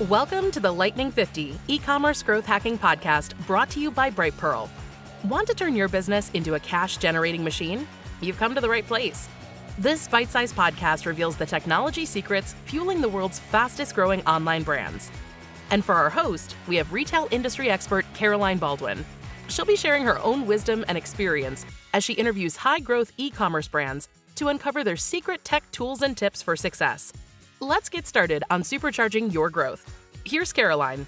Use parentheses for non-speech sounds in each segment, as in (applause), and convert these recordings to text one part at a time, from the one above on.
Welcome to the Lightning 50 e commerce growth hacking podcast brought to you by Brightpearl. Want to turn your business into a cash generating machine? You've come to the right place. This bite sized podcast reveals the technology secrets fueling the world's fastest growing online brands. And for our host, we have retail industry expert Caroline Baldwin. She'll be sharing her own wisdom and experience as she interviews high growth e commerce brands to uncover their secret tech tools and tips for success. Let's get started on supercharging your growth. Here's Caroline.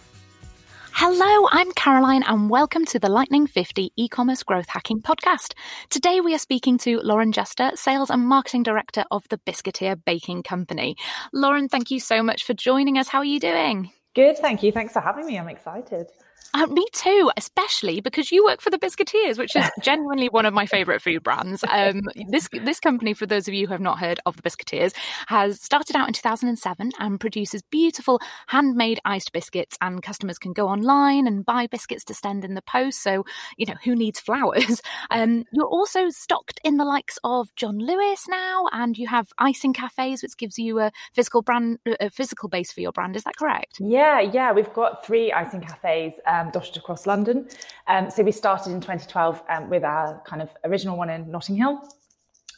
Hello, I'm Caroline, and welcome to the Lightning 50 e commerce growth hacking podcast. Today, we are speaking to Lauren Juster, Sales and Marketing Director of the Biscuiteer Baking Company. Lauren, thank you so much for joining us. How are you doing? Good, thank you. Thanks for having me. I'm excited. Uh, me too, especially because you work for the Biscuiteers, which is genuinely one of my favorite food brands. Um, this this company, for those of you who have not heard of the Biscuiteers, has started out in 2007 and produces beautiful handmade iced biscuits. And customers can go online and buy biscuits to send in the post. So you know who needs flowers? (laughs) Um, you're also stocked in the likes of John Lewis now, and you have icing cafes, which gives you a physical brand, a physical base for your brand. Is that correct? Yeah, yeah, we've got three icing cafes. Um, um, dotted across London. Um, so we started in 2012 um, with our kind of original one in Notting Hill.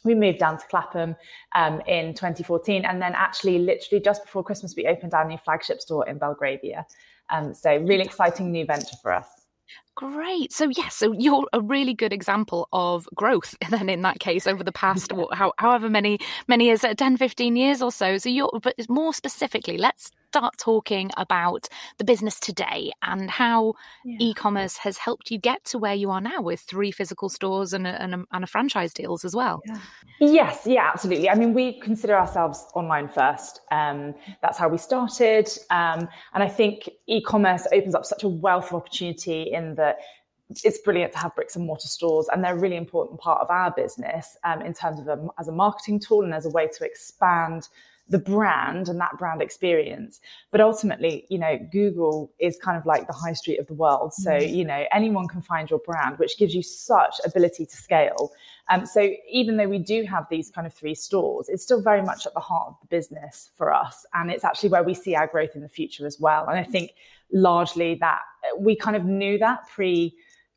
We moved down to Clapham um, in 2014, and then actually, literally just before Christmas, we opened our new flagship store in Belgravia. Um, so really exciting new venture for us. Great. So yes, so you're a really good example of growth (laughs) then in that case over the past (laughs) how, however many many years, uh, 10, 15 years or so. So you're but more specifically, let's start talking about the business today and how yeah. e-commerce has helped you get to where you are now with three physical stores and a, and a, and a franchise deals as well. Yeah. Yes, yeah, absolutely. I mean, we consider ourselves online first. Um, that's how we started, um, and I think e-commerce opens up such a wealth of opportunity in that it's brilliant to have bricks and mortar stores, and they're a really important part of our business um, in terms of a, as a marketing tool and as a way to expand the brand and that brand experience. But ultimately, you know, Google is kind of like the high street of the world. So, mm. you know, anyone can find your brand, which gives you such ability to scale. Um, so even though we do have these kind of three stores, it's still very much at the heart of the business for us. And it's actually where we see our growth in the future as well. And I think largely that we kind of knew that pre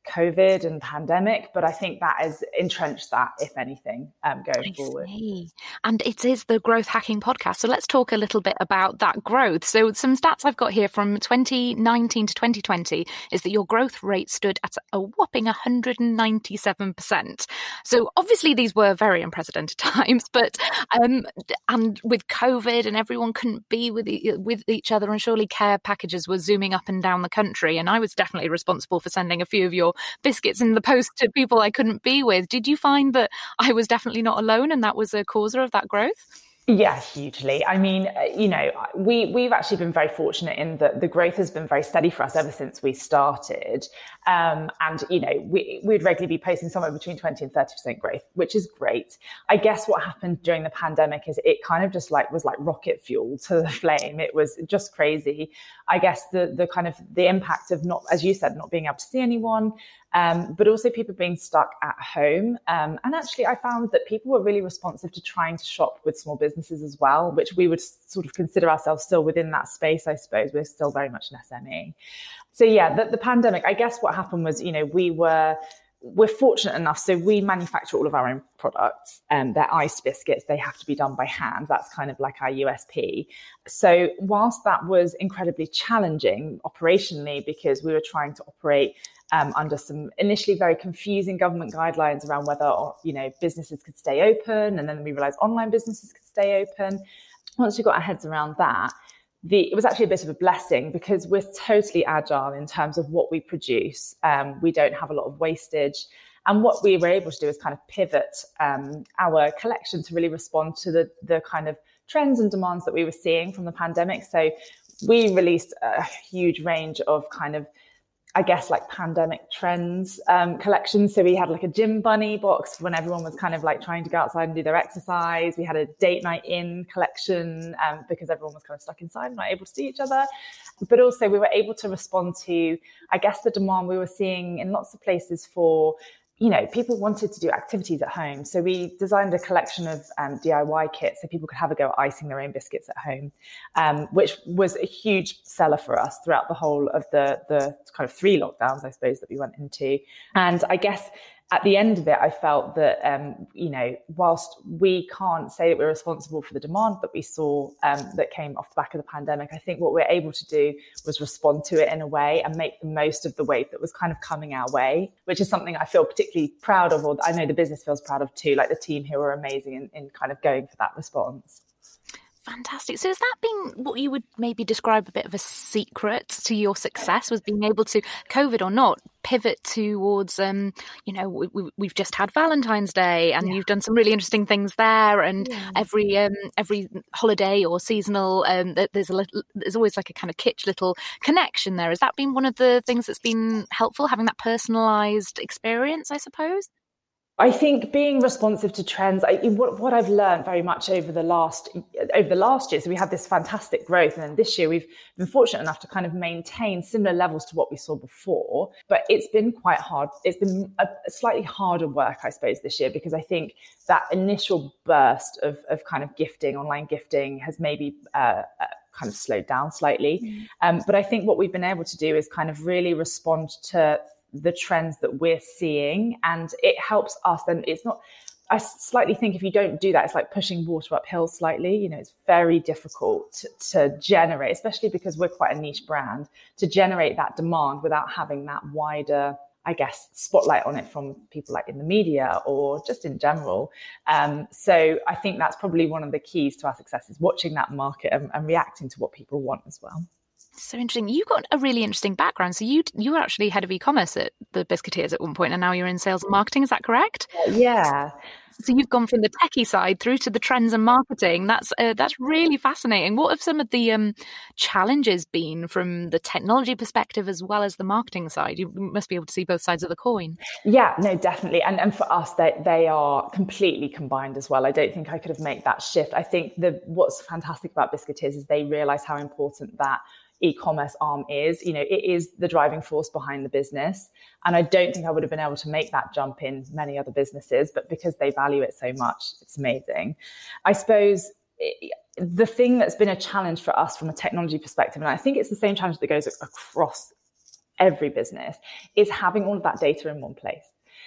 COVID and pandemic, but I think that has entrenched that, if anything, um, going I forward. See. And it is the growth hacking podcast. So let's talk a little bit about that growth. So some stats I've got here from 2019 to 2020 is that your growth rate stood at a whopping 197%. So obviously these were very unprecedented (laughs) times, but um, and with COVID and everyone couldn't be with with each other, and surely care packages were zooming up and down the country, and I was definitely responsible for sending a few of your biscuits in the post to people I couldn't be with. Did you find that I was definitely not alone and that was a causer of that growth? Yeah, hugely. I mean, uh, you know, we we've actually been very fortunate in that the growth has been very steady for us ever since we started. Um, and you know, we we'd regularly be posting somewhere between twenty and thirty percent growth, which is great. I guess what happened during the pandemic is it kind of just like was like rocket fuel to the (laughs) flame. It was just crazy. I guess the the kind of the impact of not, as you said, not being able to see anyone, um, but also people being stuck at home. Um, and actually, I found that people were really responsive to trying to shop with small businesses as well, which we would sort of consider ourselves still within that space, I suppose. We're still very much an SME. So, yeah, the, the pandemic, I guess what happened was, you know, we were we're fortunate enough. So we manufacture all of our own products. Um, they're iced biscuits. They have to be done by hand. That's kind of like our USP. So whilst that was incredibly challenging operationally, because we were trying to operate um, under some initially very confusing government guidelines around whether you know businesses could stay open, and then we realised online businesses could stay open. Once we got our heads around that, the, it was actually a bit of a blessing because we're totally agile in terms of what we produce. Um, we don't have a lot of wastage. And what we were able to do is kind of pivot um, our collection to really respond to the, the kind of trends and demands that we were seeing from the pandemic. So we released a huge range of kind of I guess like pandemic trends um, collections. So we had like a gym bunny box when everyone was kind of like trying to go outside and do their exercise. We had a date night in collection um, because everyone was kind of stuck inside and not able to see each other. But also we were able to respond to, I guess, the demand we were seeing in lots of places for you know, people wanted to do activities at home. So we designed a collection of um, DIY kits so people could have a go at icing their own biscuits at home, um, which was a huge seller for us throughout the whole of the, the kind of three lockdowns, I suppose, that we went into. And I guess at the end of it, I felt that, um, you know, whilst we can't say that we're responsible for the demand that we saw um, that came off the back of the pandemic, I think what we're able to do was respond to it in a way and make the most of the wave that was kind of coming our way, which is something I feel particularly proud of, or I know the business feels proud of too, like the team here were amazing in, in kind of going for that response. Fantastic. So has that been what you would maybe describe a bit of a secret to your success was being able to, COVID or not, pivot towards, um, you know, we, have just had Valentine's Day and yeah. you've done some really interesting things there. And yeah. every um, every holiday or seasonal, um, there's a little, there's always like a kind of kitsch little connection there. Has that been one of the things that's been helpful, having that personalized experience, I suppose? I think being responsive to trends, I, what, what, I've learned very much over the last over the last year, so we had this fantastic growth, and then this year we've been fortunate enough to kind of maintain similar levels to what we saw before. But it's been quite hard. It's been a, a slightly harder work, I suppose, this year because I think that initial burst of of kind of gifting, online gifting, has maybe uh, uh, kind of slowed down slightly. Mm. Um, but I think what we've been able to do is kind of really respond to the trends that we're seeing and it helps us then it's not I slightly think if you don't do that, it's like pushing water uphill slightly. You know, it's very difficult to, to, generate, especially because we're quite a niche brand, to generate that demand without having that wider, I guess, spotlight on it from people like in the media or just in general. Um, so I think that's probably one of the keys to our success is watching that market and, and reacting to what people want as well. So interesting. You got a really interesting background. So you you were actually head of e-commerce at the Biscuiteers at one point, and now you're in sales and marketing. Is that correct? Yeah. So you've gone from the techie side through to the trends and marketing. That's uh, that's really fascinating. What have some of the um, challenges been from the technology perspective as well as the marketing side? You must be able to see both sides of the coin. Yeah, no, definitely. And and for us, they they are completely combined as well. I don't think I could have made that shift. I think the what's fantastic about Biscuiteers is they realise how important that e-commerce arm is. You know, it is the driving force behind the business. And I don't think I would have been able to make that jump in many other businesses, but because they value it so much, it's amazing. I suppose it, the thing that's been a challenge for us from a technology perspective, and I think it's the same challenge that goes across every business, is having all of that data in one place.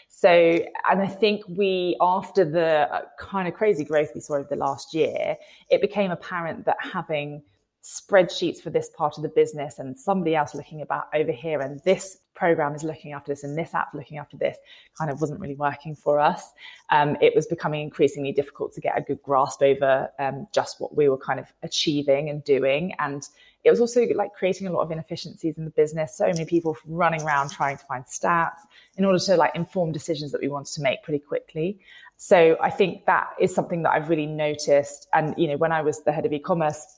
So, and I think we, after the uh, kind of crazy growth we saw over the last year, it became apparent that having spreadsheets for this part of the business and somebody else looking about over here and this program is looking after this and this app looking after this kind of wasn't really working for us. Um, it was becoming increasingly difficult to get a good grasp over um, just what we were kind of achieving and doing. And it was also like creating a lot of inefficiencies in the business so many people running around trying to find stats in order to like inform decisions that we wanted to make pretty quickly. So i think that is something that i've really noticed. And you know when i was the head of e-commerce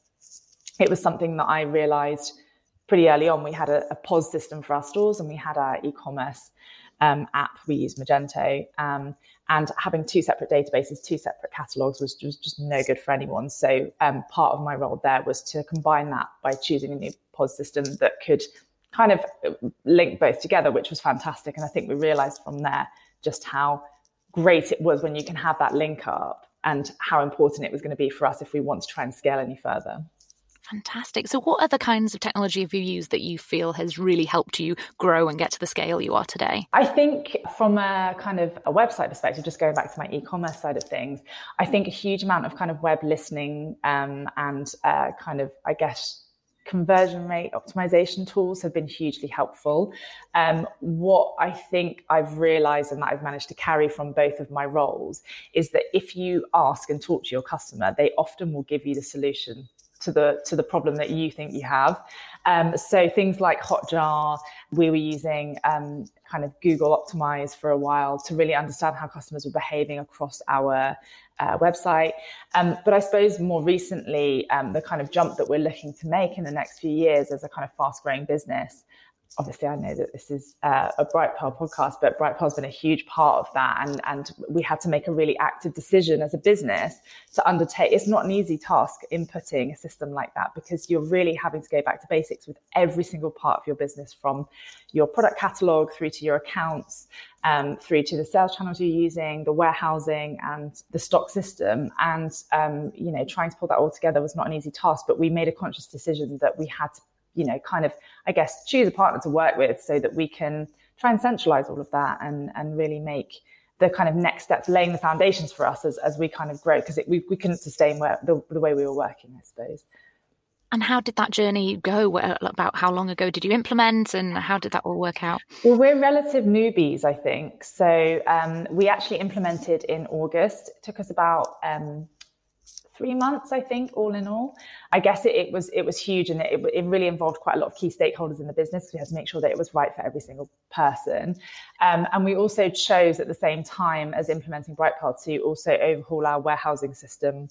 it was something that I realized pretty early on. We had a, a POS system for our stores and we had our e-commerce um, app. We used Magento. Um, and having two separate databases, two separate catalogs was, was just no good for anyone. So um, part of my role there was to combine that by choosing a new POS system that could kind of link both together, which was fantastic. And I think we realized from there just how great it was when you can have that link up and how important it was going to be for us if we want to try and scale any further. Fantastic. So, what other kinds of technology have you used that you feel has really helped you grow and get to the scale you are today? I think, from a kind of a website perspective, just going back to my e commerce side of things, I think a huge amount of kind of web listening um, and uh, kind of, I guess, conversion rate optimization tools have been hugely helpful. Um, what I think I've realized and that I've managed to carry from both of my roles is that if you ask and talk to your customer, they often will give you the solution to the to the problem that you think you have. Um, so things like Hotjar, we were using um, kind of Google Optimize for a while to really understand how customers were behaving across our uh, website. Um, but I suppose more recently, um, the kind of jump that we're looking to make in the next few years as a kind of fast growing business obviously I know that this is uh, a Brightpearl podcast, but Brightpearl's been a huge part of that. And, and we had to make a really active decision as a business to undertake. It's not an easy task inputting a system like that because you're really having to go back to basics with every single part of your business from your product catalog through to your accounts, um, through to the sales channels you're using, the warehousing and the stock system. And, um, you know, trying to pull that all together was not an easy task, but we made a conscious decision that we had to you know, kind of, I guess, choose a partner to work with so that we can try and centralize all of that and, and really make the kind of next steps, laying the foundations for us as, as we kind of grow, because we, we couldn't sustain where, the, the way we were working, I suppose. And how did that journey go? About how long ago did you implement, and how did that all work out? Well, we're relative newbies, I think. So um, we actually implemented in August. It took us about um, three months, I think, all in all. I guess it, it was it was huge, and it, it, really involved quite a lot of key stakeholders in the business. We had to make sure that it was right for every single person, um, and we also chose at the same time as implementing Brightpearl to also overhaul our warehousing system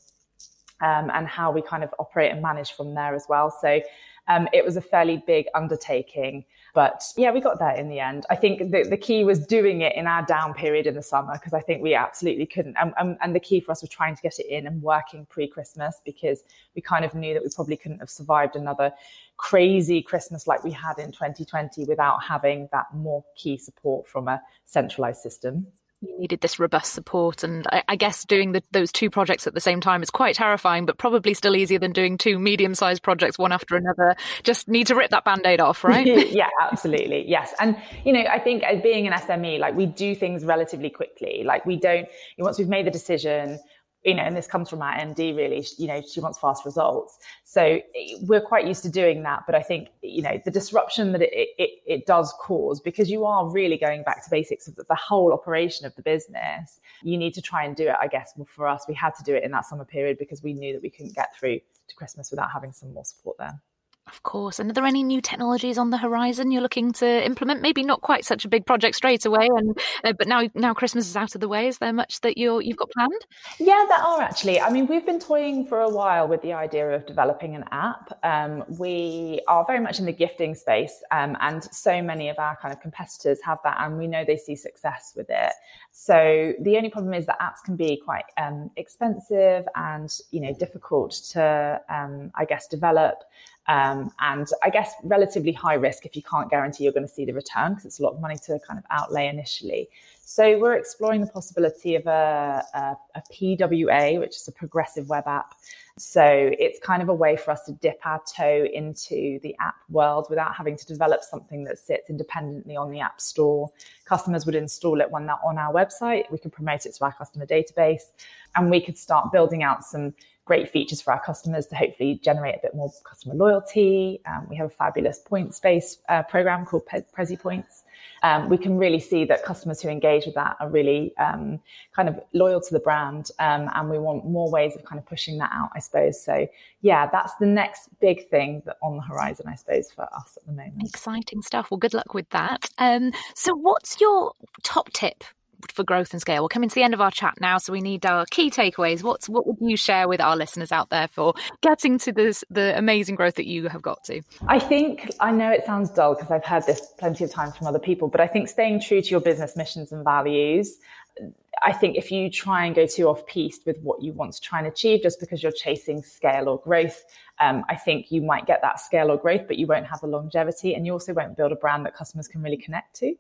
um, and how we kind of operate and manage from there as well. So um, it was a fairly big undertaking. But yeah, we got there in the end. I think the, the key was doing it in our down period in the summer because I think we absolutely couldn't. And, and, and the key for us was trying to get it in and working pre Christmas because we kind of knew that we probably couldn't have survived another crazy Christmas like we had in 2020 without having that more key support from a centralized system you needed this robust support. And I, I guess doing the, those two projects at the same time is quite terrifying, but probably still easier than doing two medium sized projects one after another. Just need to rip that band aid off, right? (laughs) yeah, absolutely. Yes. And, you know, I think as being an SME, like we do things relatively quickly. Like we don't, once we've made the decision, you know, and this comes from our MD really, you know, she wants fast results. So eh, we're quite used to doing that. But I think, you know, the disruption that it, it, it does cause because you are really going back to basics of the, the whole operation of the business, you need to try and do it. I guess well, for us, we had to do it in that summer period because we knew that we couldn't get through to Christmas without having some more support there. Of course. And are there any new technologies on the horizon you're looking to implement? Maybe not quite such a big project straight away, and uh, but now now Christmas is out of the way. Is there much that you're you've got planned? Yeah, there are actually. I mean, we've been toying for a while with the idea of developing an app. Um, we are very much in the gifting space, um, and so many of our kind of competitors have that, and we know they see success with it. So the only problem is that apps can be quite um, expensive and you know difficult to, um, I guess, develop. Um, and I guess relatively high risk if you can't guarantee you're going to see the return because it's a lot of money to kind of outlay initially. So we're exploring the possibility of a, a, a, PWA, which is a progressive web app. So it's kind of a way for us to dip our toe into the app world without having to develop something that sits independently on the app store. Customers would install it when they're on our website. We could promote it to our customer database and we could start building out some great features for our customers to hopefully generate a bit more customer loyalty. Um, we have a fabulous points based uh, program called Prezi Points. Um, we can really see that customers who engage with that are really um, kind of loyal to the brand. Um, and we want more ways of kind of pushing that out, I suppose. So, yeah, that's the next big thing that on the horizon, I suppose, for us at the moment. Exciting stuff. Well, good luck with that. Um, so, what's your top tip for growth and scale. We're coming to the end of our chat now, so we need our key takeaways. What's what would you share with our listeners out there for getting to this the amazing growth that you have got to? I think I know it sounds dull because I've heard this plenty of times from other people, but I think staying true to your business missions and values I think if you try and go too off piste with what you want to try and achieve just because you're chasing scale or growth, um, I think you might get that scale or growth, but you won't have the longevity and you also won't build a brand that customers can really connect to.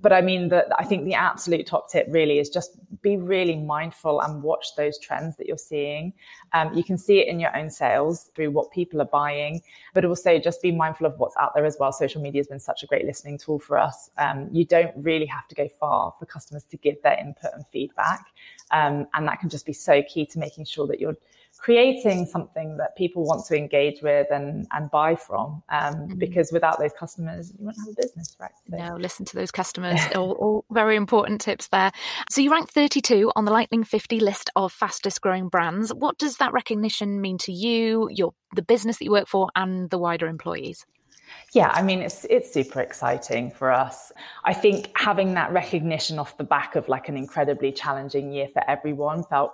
But I mean, that I think the absolute top tip really is just be really mindful and watch those trends that you're seeing. Um, you can see it in your own sales through what people are buying, but also just be mindful of what's out there as well. Social media has been such a great listening tool for us. Um, you don't really have to go far for customers to give their input and feedback. Um, and that can just be so key to making sure that you're creating something that people want to engage with and, and buy from. Um, mm-hmm. Because without those customers, you won't have a business, right? So. No, listen to those customers. (laughs) all, all, very important tips there. So you ranked 32 on the Lightning 50 list of fastest growing brands. What does that recognition mean to you, your the business that you work for, and the wider employees? Yeah, I mean, it's it's super exciting for us. I think having that recognition off the back of like an incredibly challenging year for everyone felt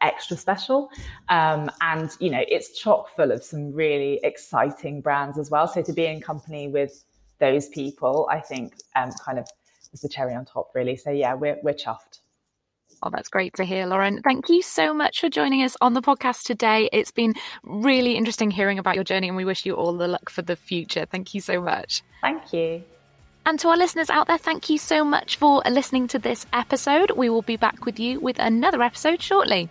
extra special. Um, and, you know, it's chock full of some really exciting brands as well. So to be in company with those people, I think um, kind of is the cherry on top, really. So yeah, we're we're chuffed. Oh, that's great to hear, Lauren. Thank you so much for joining us on the podcast today. It's been really interesting hearing about your journey, and we wish you all the luck for the future. Thank you so much. Thank you. And to our listeners out there, thank you so much for listening to this episode. We will be back with you with another episode shortly.